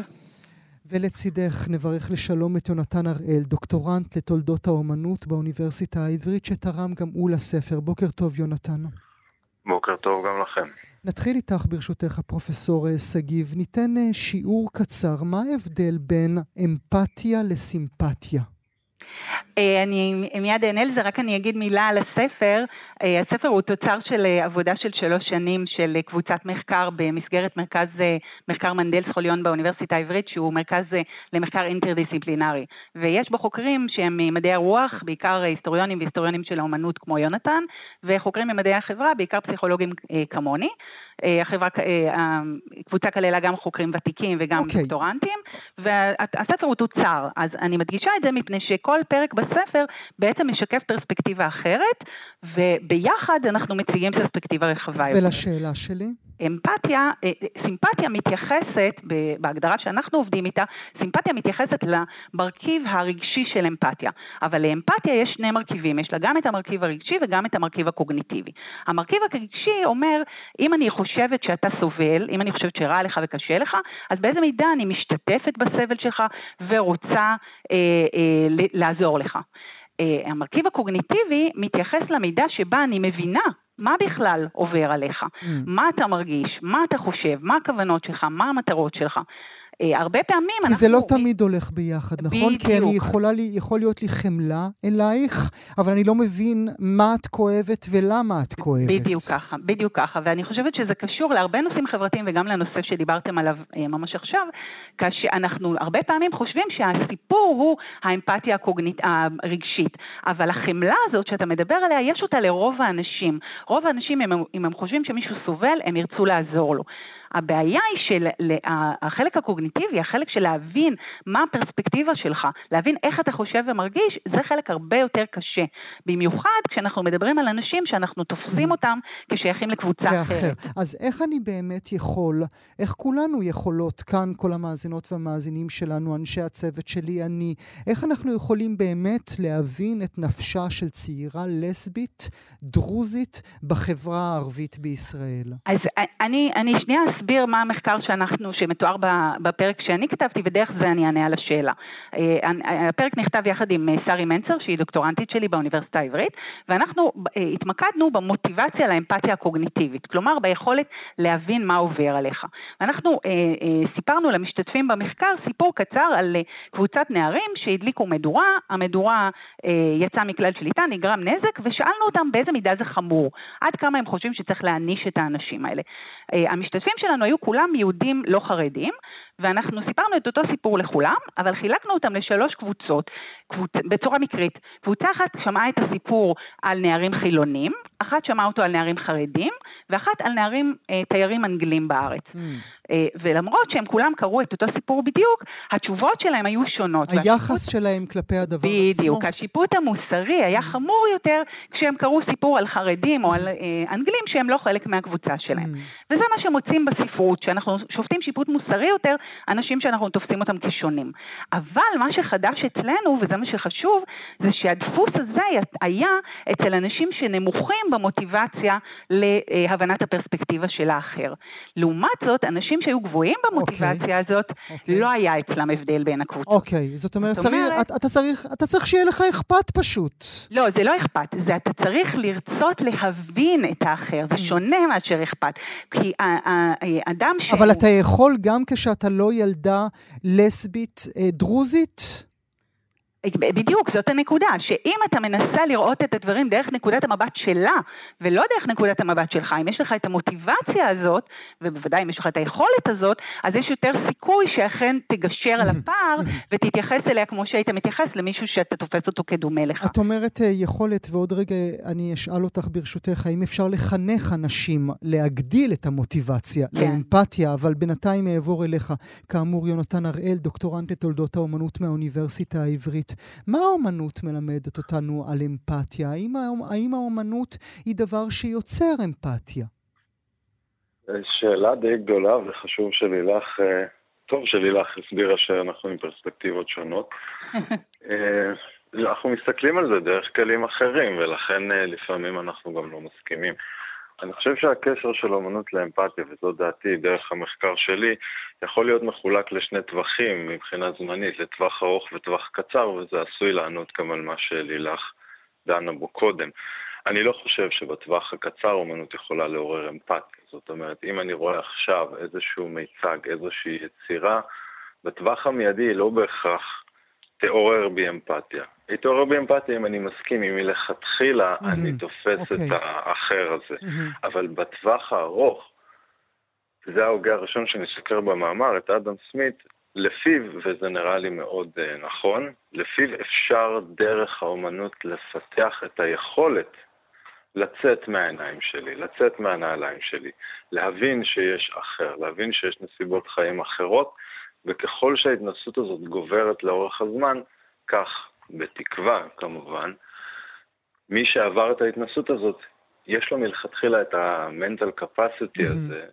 ולצידך נברך לשלום את יונתן הראל, דוקטורנט לתולדות האומנות באוניברסיטה העברית, שתרם גם הוא לספר. בוקר טוב, יונתן. בוקר טוב גם לכם. נתחיל איתך ברשותך, הפרופסור שגיב. ניתן אה, שיעור קצר. מה ההבדל בין אמפתיה לסימפתיה? אה, אני מיד אענה לזה, רק אני אגיד מילה על הספר. אה, הספר הוא תוצר של אה, עבודה של שלוש שנים של קבוצת מחקר במסגרת מרכז מחקר מנדל סחוליון באוניברסיטה העברית, שהוא מרכז למחקר אינטרדיסציפלינרי. ויש בו חוקרים שהם ממדעי הרוח, בעיקר היסטוריונים והיסטוריונים של האומנות כמו יונתן, וחוקרים ממדעי החברה, בעיקר פסיכולוגים כמוני. החברה, הקבוצה כללה גם חוקרים ותיקים וגם okay. אוקיי. דוקטורנטים, והספר הוא תוצר. אז אני מדגישה את זה מפני שכל פרק בספר בעצם משקף פרספקטיבה אחרת, וביחד אנחנו מציגים פרספקטיבה רחבה יותר. ולשאלה שלי? אמפתיה, אה, סימפתיה מתייחסת, בהגדרה שאנחנו עובדים איתה, סימפתיה מתייחסת למרכיב הרגשי של אמפתיה. אבל לאמפתיה יש שני מרכיבים, יש לה גם את המרכיב הרגשי וגם את המרכיב הקוגניטיבי. המרכיב הרגשי אומר, אם אני חושבת שאתה סובל, אם אני חושבת שרע לך וקשה לך, אז באיזה מידה אני משתתפת בסבל שלך ורוצה אה, אה, לעזור לך. אה, המרכיב הקוגניטיבי מתייחס למידה שבה אני מבינה מה בכלל עובר עליך, mm. מה אתה מרגיש, מה אתה חושב, מה הכוונות שלך, מה המטרות שלך. אה, הרבה פעמים אנחנו... כי זה לא תמיד הולך ביחד, נכון? בדיוק. כי אני יכולה לי, יכול להיות לי חמלה אלייך, אבל אני לא מבין מה את כואבת ולמה את כואבת. בדיוק ככה, בדיוק ככה. ואני חושבת שזה קשור להרבה נושאים חברתיים וגם לנושא שדיברתם עליו אה, ממש עכשיו, כשאנחנו הרבה פעמים חושבים שהסיפור הוא האמפתיה הקוגנית, הרגשית, אבל החמלה הזאת שאתה מדבר עליה, יש אותה לרוב האנשים. רוב האנשים, אם הם חושבים שמישהו סובל, הם ירצו לעזור לו. הבעיה היא שהחלק הקוגניטיבי, החלק של להבין מה הפרספקטיבה שלך, להבין איך אתה חושב ומרגיש, זה חלק הרבה יותר קשה. במיוחד כשאנחנו מדברים על אנשים שאנחנו תופסים אותם כשייכים לקבוצה אחרת. אז איך אני באמת יכול, איך כולנו יכולות, כאן כל המאזינות והמאזינים שלנו, אנשי הצוות שלי, אני, איך אנחנו יכולים באמת להבין את נפשה של צעירה לסבית, דרוזית, בחברה הערבית בישראל? אז אני, אני שנייה אסביר מה המחקר שאנחנו, שמתואר בפרק שאני כתבתי, ודרך זה אני אענה על השאלה. הפרק נכתב יחד עם שרי מנצר, שהיא דוקטורנטית שלי באוניברסיטה העברית, ואנחנו התמקדנו במוטיבציה לאמפתיה הקוגניטיבית, כלומר ביכולת להבין מה עובר עליך. ואנחנו סיפרנו למשתתפים במחקר סיפור קצר על קבוצת נערים שהדליקו מדורה, המדורה יצאה מכלל שליטה, נגרם נזק, ושאלנו אותם באיזה מידה זה חמור, עד כמה הם חושבים שצריך להעניש את האנשים האלה. המשתתפים שלנו היו כולם יהודים לא חרדים, ואנחנו סיפרנו את אותו סיפור לכולם, אבל חילקנו אותם לשלוש קבוצות, קבוצ... בצורה מקרית. קבוצה אחת שמעה את הסיפור על נערים חילונים, אחת שמעה אותו על נערים חרדים, ואחת על נערים אה, תיירים אנגלים בארץ. Mm. אה, ולמרות שהם כולם קראו את אותו סיפור בדיוק, התשובות שלהם היו שונות. היחס והשיפוט... שלהם כלפי הדבר בדיוק, עצמו. בדיוק, השיפוט המוסרי היה mm. חמור יותר כשהם קראו סיפור על חרדים או על אה, אנגלים שהם לא חלק מהקבוצה שלהם. Mm. וזה מה שמוצאים בספרות, שאנחנו שופטים שיפוט מוסרי יותר, אנשים שאנחנו תופסים אותם כשונים. אבל מה שחדש אצלנו, וזה מה שחשוב, זה שהדפוס הזה היה אצל אנשים שנמוכים במוטיבציה להבנת הפרספקטיבה של האחר. לעומת זאת, אנשים שהיו גבוהים במוטיבציה okay. אוקיי. הזאת, okay. אוקיי. לא היה אצלם הבדל בין הקבוצות. אוקיי, okay. זאת אומרת, זאת צריך, אומרת אתה, צריך, אתה צריך שיהיה לך אכפת פשוט. לא, זה לא אכפת, זה אתה צריך לרצות להבין את האחר, זה mm. שונה מאשר אכפת. כי האדם ש... אבל אתה יכול גם כשאתה לא ילדה לסבית אה, דרוזית? בדיוק, זאת הנקודה, שאם אתה מנסה לראות את הדברים דרך נקודת המבט שלה, ולא דרך נקודת המבט שלך, אם יש לך את המוטיבציה הזאת, ובוודאי אם יש לך את היכולת הזאת, אז יש יותר סיכוי שאכן תגשר על הפער ותתייחס אליה כמו שהיית מתייחס למישהו שאתה תופס אותו כדומה לך. את אומרת אה, יכולת, ועוד רגע אני אשאל אותך ברשותך, האם אפשר לחנך אנשים להגדיל את המוטיבציה כן. לאמפתיה, אבל בינתיים אעבור אליך. כאמור, יונתן הראל, דוקטורנט לתולדות האומנות מהאוניברסיטה העברית. מה האומנות מלמדת אותנו על אמפתיה? האם, האם האומנות היא דבר שיוצר אמפתיה? שאלה די גדולה וחשוב שלילך, אה, טוב שלילך הסבירה שאנחנו עם פרספקטיבות שונות. אה, אנחנו מסתכלים על זה דרך כלים אחרים ולכן אה, לפעמים אנחנו גם לא מסכימים. אני חושב שהקשר של אומנות לאמפתיה, וזו דעתי דרך המחקר שלי, יכול להיות מחולק לשני טווחים מבחינה זמנית, לטווח ארוך וטווח קצר, וזה עשוי לענות גם על מה שלילך דנה בו קודם. אני לא חושב שבטווח הקצר אומנות יכולה לעורר אמפתיה. זאת אומרת, אם אני רואה עכשיו איזשהו מיצג, איזושהי יצירה, בטווח המיידי היא לא בהכרח תעורר בי אמפתיה. היא תעורר בי אמפתיה אם אני מסכים, אם מלכתחילה mm-hmm. אני תופס okay. את אוקיי. האחר הזה. Mm-hmm. אבל בטווח הארוך, זה ההוגה הראשון שאני סוקר במאמר, את אדם סמית, לפיו, וזה נראה לי מאוד uh, נכון, לפיו אפשר דרך האומנות לפתח את היכולת לצאת מהעיניים שלי, לצאת מהנעליים שלי, להבין שיש אחר, להבין שיש נסיבות חיים אחרות, וככל שההתנסות הזאת גוברת לאורך הזמן, כך, בתקווה כמובן, מי שעבר את ההתנסות הזאת יש לו מלכתחילה את ה-mental capacity הזה,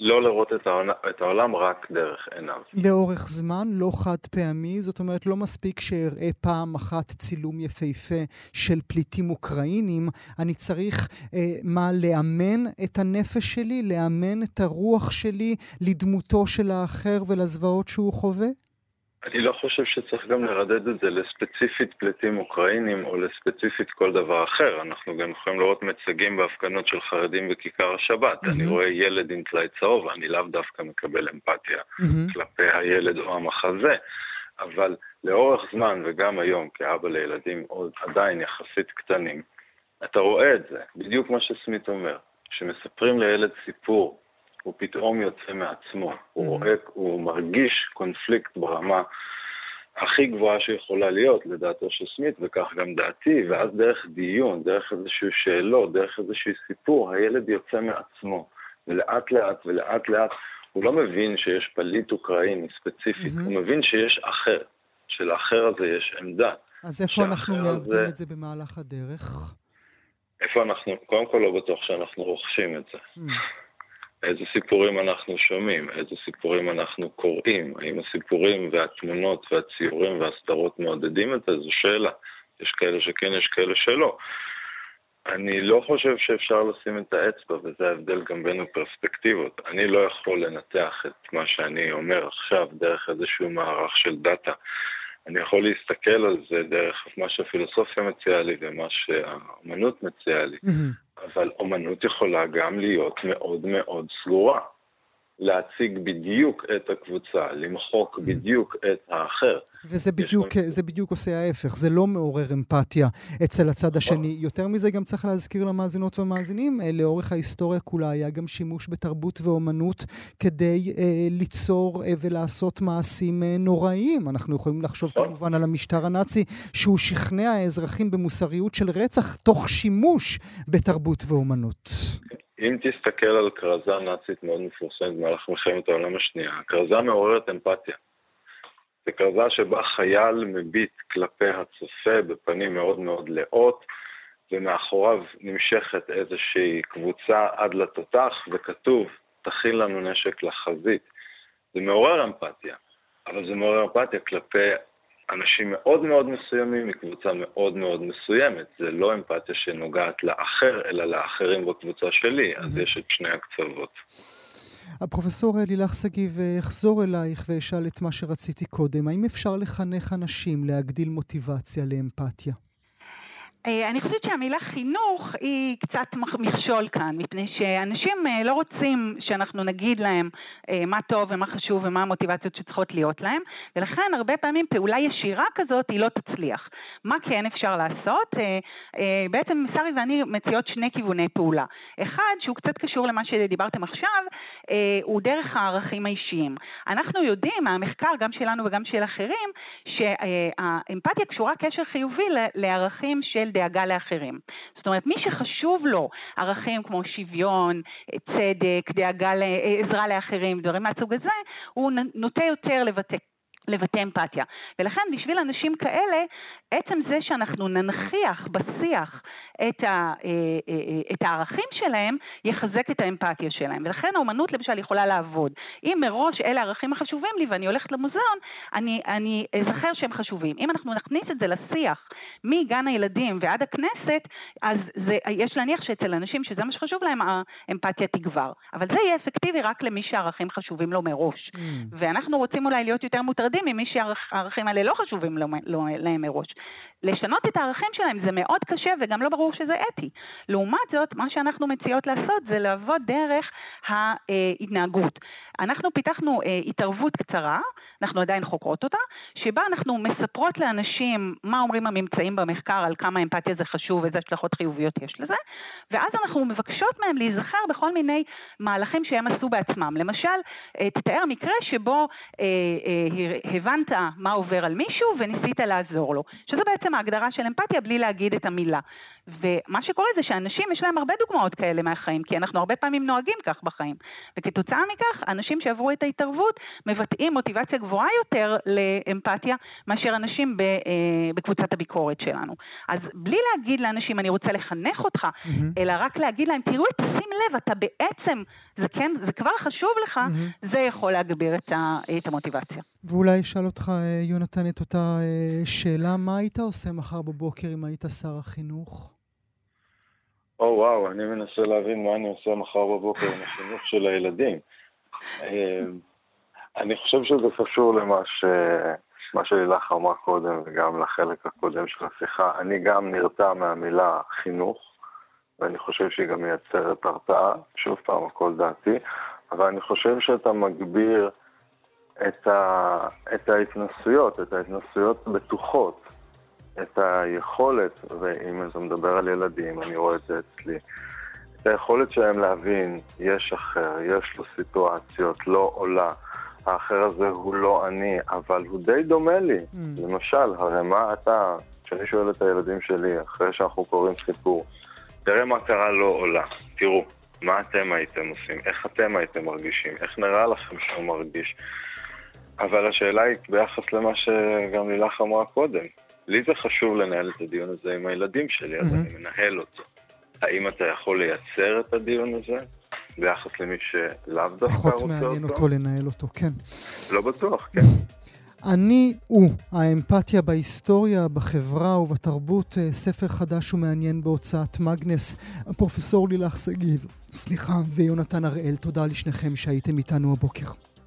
לא לראות את, העולם, את העולם רק דרך עיניו. לאורך זמן, לא חד פעמי, זאת אומרת, לא מספיק שאראה פעם אחת צילום יפהפה של פליטים אוקראינים, אני צריך, אה, מה, לאמן את הנפש שלי, לאמן את הרוח שלי לדמותו של האחר ולזוועות שהוא חווה? אני לא חושב שצריך גם לרדד את זה לספציפית פליטים אוקראינים או לספציפית כל דבר אחר. אנחנו גם יכולים לראות מצגים בהפגנות של חרדים בכיכר השבת. Mm-hmm. אני רואה ילד עם טלאי צהוב, אני לאו דווקא מקבל אמפתיה mm-hmm. כלפי הילד או המחזה. אבל לאורך זמן, וגם היום כאבא לילדים עוד עדיין יחסית קטנים, אתה רואה את זה, בדיוק מה שסמית אומר. כשמספרים לילד סיפור הוא פתאום יוצא מעצמו. Mm-hmm. הוא רואה, הוא מרגיש קונפליקט ברמה הכי גבוהה שיכולה להיות, לדעתו של סמית, וכך גם דעתי, ואז דרך דיון, דרך איזשהו שאלות, דרך איזשהו סיפור, הילד יוצא מעצמו. ולאט לאט ולאט לאט הוא לא מבין שיש פליט אוקראיני ספציפית, mm-hmm. הוא מבין שיש אחר, שלאחר הזה יש עמדה. אז איפה אנחנו מאבדים זה... את זה במהלך הדרך? איפה אנחנו, קודם כל לא בטוח שאנחנו רוכשים את זה. Mm. איזה סיפורים אנחנו שומעים, איזה סיפורים אנחנו קוראים, האם הסיפורים והתמונות והציורים והסדרות מעודדים את זה, זו שאלה. יש כאלה שכן, יש כאלה שלא. אני לא חושב שאפשר לשים את האצבע, וזה ההבדל גם בין הפרספקטיבות. אני לא יכול לנתח את מה שאני אומר עכשיו דרך איזשהו מערך של דאטה. אני יכול להסתכל על זה דרך מה שהפילוסופיה מציעה לי ומה שהאומנות מציעה לי, mm-hmm. אבל אומנות יכולה גם להיות מאוד מאוד סגורה. להציג בדיוק את הקבוצה, למחוק mm-hmm. בדיוק את האחר. וזה בדיוק, זה בדיוק עושה ההפך, זה לא מעורר אמפתיה אצל הצד נכון. השני. יותר מזה גם צריך להזכיר למאזינות ומאזינים, אה, לאורך ההיסטוריה כולה היה גם שימוש בתרבות ואומנות כדי אה, ליצור אה, ולעשות מעשים אה, נוראיים. אנחנו יכולים לחשוב נכון. כמובן על המשטר הנאצי, שהוא שכנע האזרחים במוסריות של רצח תוך שימוש בתרבות ואומנות. אם תסתכל על כרזה נאצית מאוד מפורסמת במהלך מלחמת העולם השנייה, הכרזה מעוררת אמפתיה. זו כרזה שבה חייל מביט כלפי הצופה בפנים מאוד מאוד לאות, ומאחוריו נמשכת איזושהי קבוצה עד לתותח, וכתוב, תכין לנו נשק לחזית. זה מעורר אמפתיה, אבל זה מעורר אמפתיה כלפי אנשים מאוד מאוד מסוימים מקבוצה מאוד מאוד מסוימת. זה לא אמפתיה שנוגעת לאחר, אלא לאחרים בקבוצה שלי, אז יש את שני הקצוות. הפרופסור לילך שגיב, אחזור אלייך ואשאל את מה שרציתי קודם. האם אפשר לחנך אנשים להגדיל מוטיבציה לאמפתיה? אה, אני חושבת שהמילה חינוך היא קצת מכשול כאן, מפני שאנשים אה, לא רוצים שאנחנו נגיד להם אה, מה טוב ומה חשוב ומה המוטיבציות שצריכות להיות להם, ולכן הרבה פעמים פעולה ישירה כזאת היא לא תצליח. מה כן אפשר לעשות? בעצם שרי ואני מציעות שני כיווני פעולה. אחד, שהוא קצת קשור למה שדיברתם עכשיו, הוא דרך הערכים האישיים. אנחנו יודעים מהמחקר, גם שלנו וגם של אחרים, שהאמפתיה קשורה קשר חיובי לערכים של דאגה לאחרים. זאת אומרת, מי שחשוב לו ערכים כמו שוויון, צדק, דאגה לעזרה לאחרים, דברים מהסוג הזה, הוא נוטה יותר לבטא לבטא אמפתיה. ולכן בשביל אנשים כאלה, עצם זה שאנחנו ננכיח בשיח את, ה, אה, אה, אה, את הערכים שלהם, יחזק את האמפתיה שלהם. ולכן האומנות למשל יכולה לעבוד. אם מראש אלה הערכים החשובים לי ואני הולכת למוזיאון, אני, אני אזכר שהם חשובים. אם אנחנו נכניס את זה לשיח מגן הילדים ועד הכנסת, אז זה, יש להניח שאצל אנשים שזה מה שחשוב להם, האמפתיה תגבר. אבל זה יהיה אפקטיבי רק למי שהערכים חשובים לו מראש. Mm. ואנחנו רוצים אולי להיות יותר מוטרדים ממי שהערכים האלה לא חשובים להם מראש. לשנות את הערכים שלהם זה מאוד קשה וגם לא ברור שזה אתי. לעומת זאת, מה שאנחנו מציעות לעשות זה לעבוד דרך ההתנהגות. אנחנו פיתחנו אה, התערבות קצרה, אנחנו עדיין חוקרות אותה, שבה אנחנו מספרות לאנשים מה אומרים הממצאים במחקר על כמה אמפתיה זה חשוב ואיזה השלכות חיוביות יש לזה, ואז אנחנו מבקשות מהם להיזכר בכל מיני מהלכים שהם עשו בעצמם. למשל, אה, תתאר מקרה שבו אה, אה, הבנת מה עובר על מישהו וניסית לעזור לו, שזה בעצם ההגדרה של אמפתיה בלי להגיד את המילה. ומה שקורה זה שאנשים, יש להם הרבה דוגמאות כאלה מהחיים, כי אנחנו הרבה פעמים נוהגים כך בחיים. וכתוצאה מכך, אנשים שעברו את ההתערבות מבטאים מוטיבציה גבוהה יותר לאמפתיה מאשר אנשים ב, אה, בקבוצת הביקורת שלנו. אז בלי להגיד לאנשים, אני רוצה לחנך אותך, mm-hmm. אלא רק להגיד להם, תראו, שים לב, אתה בעצם, זה כן, זה כבר חשוב לך, mm-hmm. זה יכול להגביר את, ה, את המוטיבציה. ואולי אשאל אותך, אה, יונתן, את אותה אה, שאלה, מה היית עושה מחר בבוקר אם היית שר החינוך? או וואו, אני מנסה להבין מה אני עושה מחר בבוקר עם החינוך של הילדים. אמ, אני חושב שזה קשור למה ש... מה שלילך אמרה קודם וגם לחלק הקודם של השיחה. אני גם נרתע מהמילה חינוך, ואני חושב שהיא גם מייצרת הרתעה, שוב פעם, הכל דעתי, אבל אני חושב שאתה מגביר את, ה... את ההתנסויות, את ההתנסויות בטוחות. את היכולת, ואם זה מדבר על ילדים, אני רואה את זה אצלי, את היכולת שלהם להבין, יש אחר, יש לו סיטואציות, לא עולה. האחר הזה הוא לא אני, אבל הוא די דומה לי. Mm. למשל, הרי מה אתה, כשאני שואל את הילדים שלי, אחרי שאנחנו קוראים סיפור, תראה מה קרה לא עולה. תראו, מה אתם הייתם עושים? איך אתם הייתם מרגישים? איך נראה לכם שהוא מרגיש? אבל השאלה היא ביחס למה שגם לילך אמרה קודם. לי זה חשוב לנהל את הדיון הזה עם הילדים שלי, אז אני מנהל אותו. האם אתה יכול לייצר את הדיון הזה ביחס למי שלאו דווקא רוצה אותו? פחות מעניין אותו לנהל אותו, כן. לא בטוח, כן. אני הוא, האמפתיה בהיסטוריה, בחברה ובתרבות, אה, ספר חדש ומעניין בהוצאת מגנס, הפרופסור לילך שגיב, סליחה, ויונתן הראל, תודה לשניכם שהייתם איתנו הבוקר.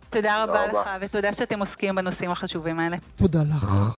תודה רבה לך, ותודה שאתם עוסקים בנושאים החשובים האלה. תודה לך.